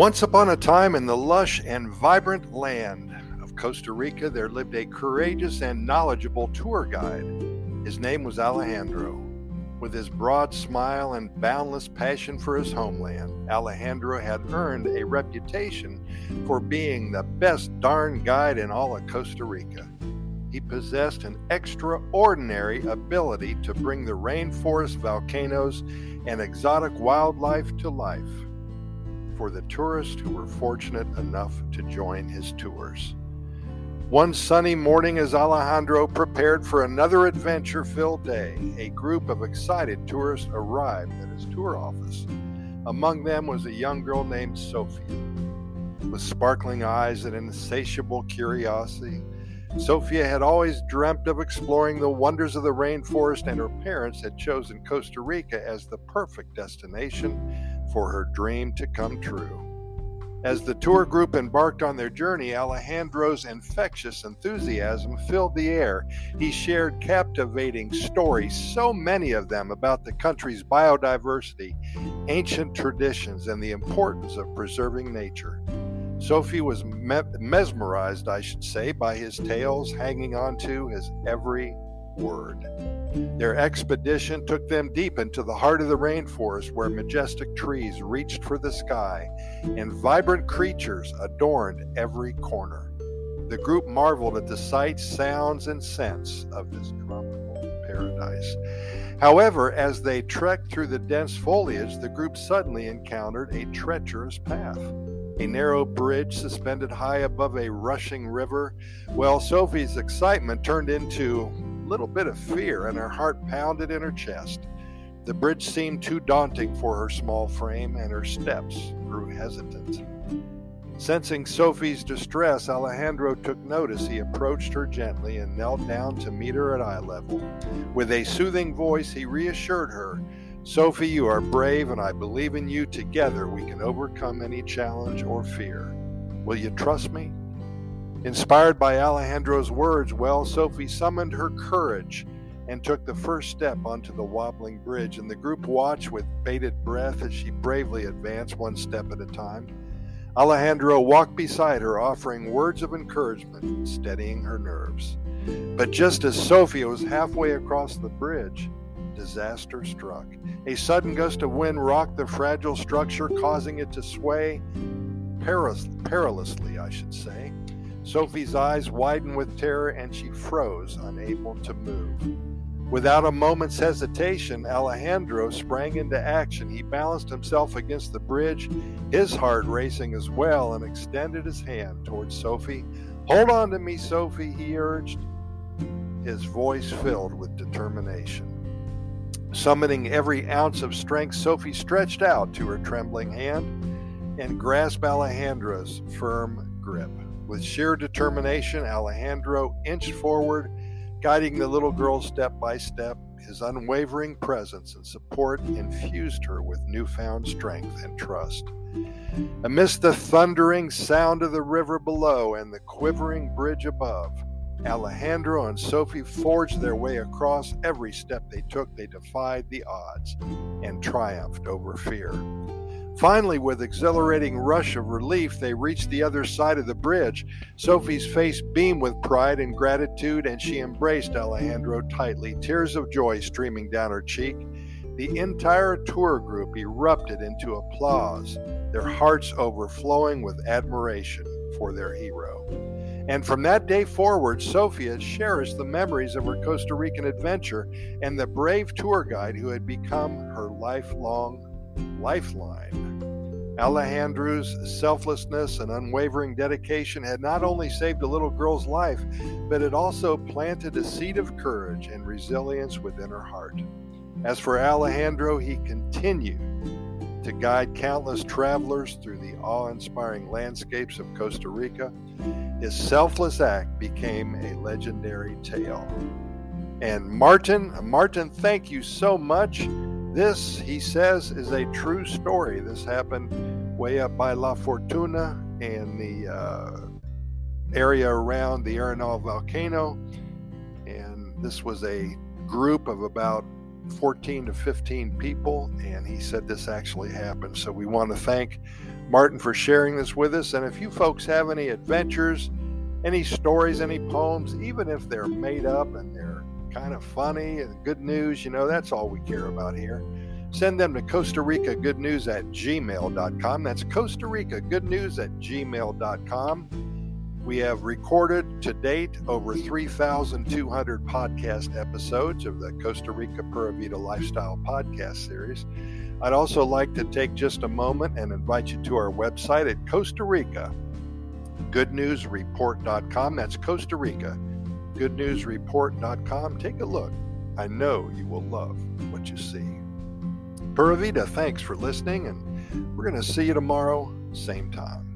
Once upon a time in the lush and vibrant land of Costa Rica, there lived a courageous and knowledgeable tour guide. His name was Alejandro. With his broad smile and boundless passion for his homeland, Alejandro had earned a reputation for being the best darn guide in all of Costa Rica. He possessed an extraordinary ability to bring the rainforest, volcanoes, and exotic wildlife to life for the tourists who were fortunate enough to join his tours. One sunny morning, as Alejandro prepared for another adventure filled day, a group of excited tourists arrived at his tour office. Among them was a young girl named Sofia. With sparkling eyes and insatiable curiosity, Sofia had always dreamt of exploring the wonders of the rainforest, and her parents had chosen Costa Rica as the perfect destination for her dream to come true. As the tour group embarked on their journey, Alejandro's infectious enthusiasm filled the air. He shared captivating stories, so many of them about the country's biodiversity, ancient traditions, and the importance of preserving nature. Sophie was me- mesmerized, I should say, by his tales, hanging on to his every word. Their expedition took them deep into the heart of the rainforest where majestic trees reached for the sky and vibrant creatures adorned every corner. The group marveled at the sights, sounds, and scents of this tropical paradise. However, as they trekked through the dense foliage, the group suddenly encountered a treacherous path. A narrow bridge suspended high above a rushing river. Well, Sophie's excitement turned into little bit of fear, and her heart pounded in her chest. The bridge seemed too daunting for her small frame, and her steps grew hesitant. Sensing Sophie's distress, Alejandro took notice. He approached her gently and knelt down to meet her at eye level. With a soothing voice, he reassured her Sophie, you are brave, and I believe in you. Together, we can overcome any challenge or fear. Will you trust me? Inspired by Alejandro's words, well, Sophie summoned her courage and took the first step onto the wobbling bridge, and the group watched with bated breath as she bravely advanced one step at a time. Alejandro walked beside her, offering words of encouragement, steadying her nerves. But just as Sofia was halfway across the bridge, disaster struck. A sudden gust of wind rocked the fragile structure, causing it to sway perilously, I should say. Sophie's eyes widened with terror and she froze, unable to move. Without a moment's hesitation, Alejandro sprang into action. He balanced himself against the bridge, his heart racing as well, and extended his hand towards Sophie. Hold on to me, Sophie, he urged, his voice filled with determination. Summoning every ounce of strength, Sophie stretched out to her trembling hand and grasped Alejandro's firm grip. With sheer determination, Alejandro inched forward, guiding the little girl step by step. His unwavering presence and support infused her with newfound strength and trust. Amidst the thundering sound of the river below and the quivering bridge above, Alejandro and Sophie forged their way across. Every step they took, they defied the odds and triumphed over fear. Finally, with exhilarating rush of relief, they reached the other side of the bridge. Sophie's face beamed with pride and gratitude, and she embraced Alejandro tightly, tears of joy streaming down her cheek. The entire tour group erupted into applause, their hearts overflowing with admiration for their hero. And from that day forward, Sofia cherished the memories of her Costa Rican adventure and the brave tour guide who had become her lifelong lifeline. Alejandro's selflessness and unwavering dedication had not only saved a little girl's life, but it also planted a seed of courage and resilience within her heart. As for Alejandro, he continued to guide countless travelers through the awe inspiring landscapes of Costa Rica. His selfless act became a legendary tale. And Martin, Martin, thank you so much. This, he says, is a true story. This happened way up by La Fortuna and the uh, area around the Arenal volcano. And this was a group of about 14 to 15 people, and he said this actually happened. So we want to thank Martin for sharing this with us. And if you folks have any adventures, any stories, any poems, even if they're made up and they're kind of funny and good news, you know, that's all we care about here. Send them to Costa Rica Good News at gmail.com. That's Costa Rica Good News at gmail.com. We have recorded to date over 3,200 podcast episodes of the Costa Rica Pura Vida Lifestyle podcast series. I'd also like to take just a moment and invite you to our website at Costa Rica goodnewsreport.com. That's Costa Rica goodnewsreport.com. Take a look. I know you will love what you see. Pura Vida, thanks for listening, and we're going to see you tomorrow, same time.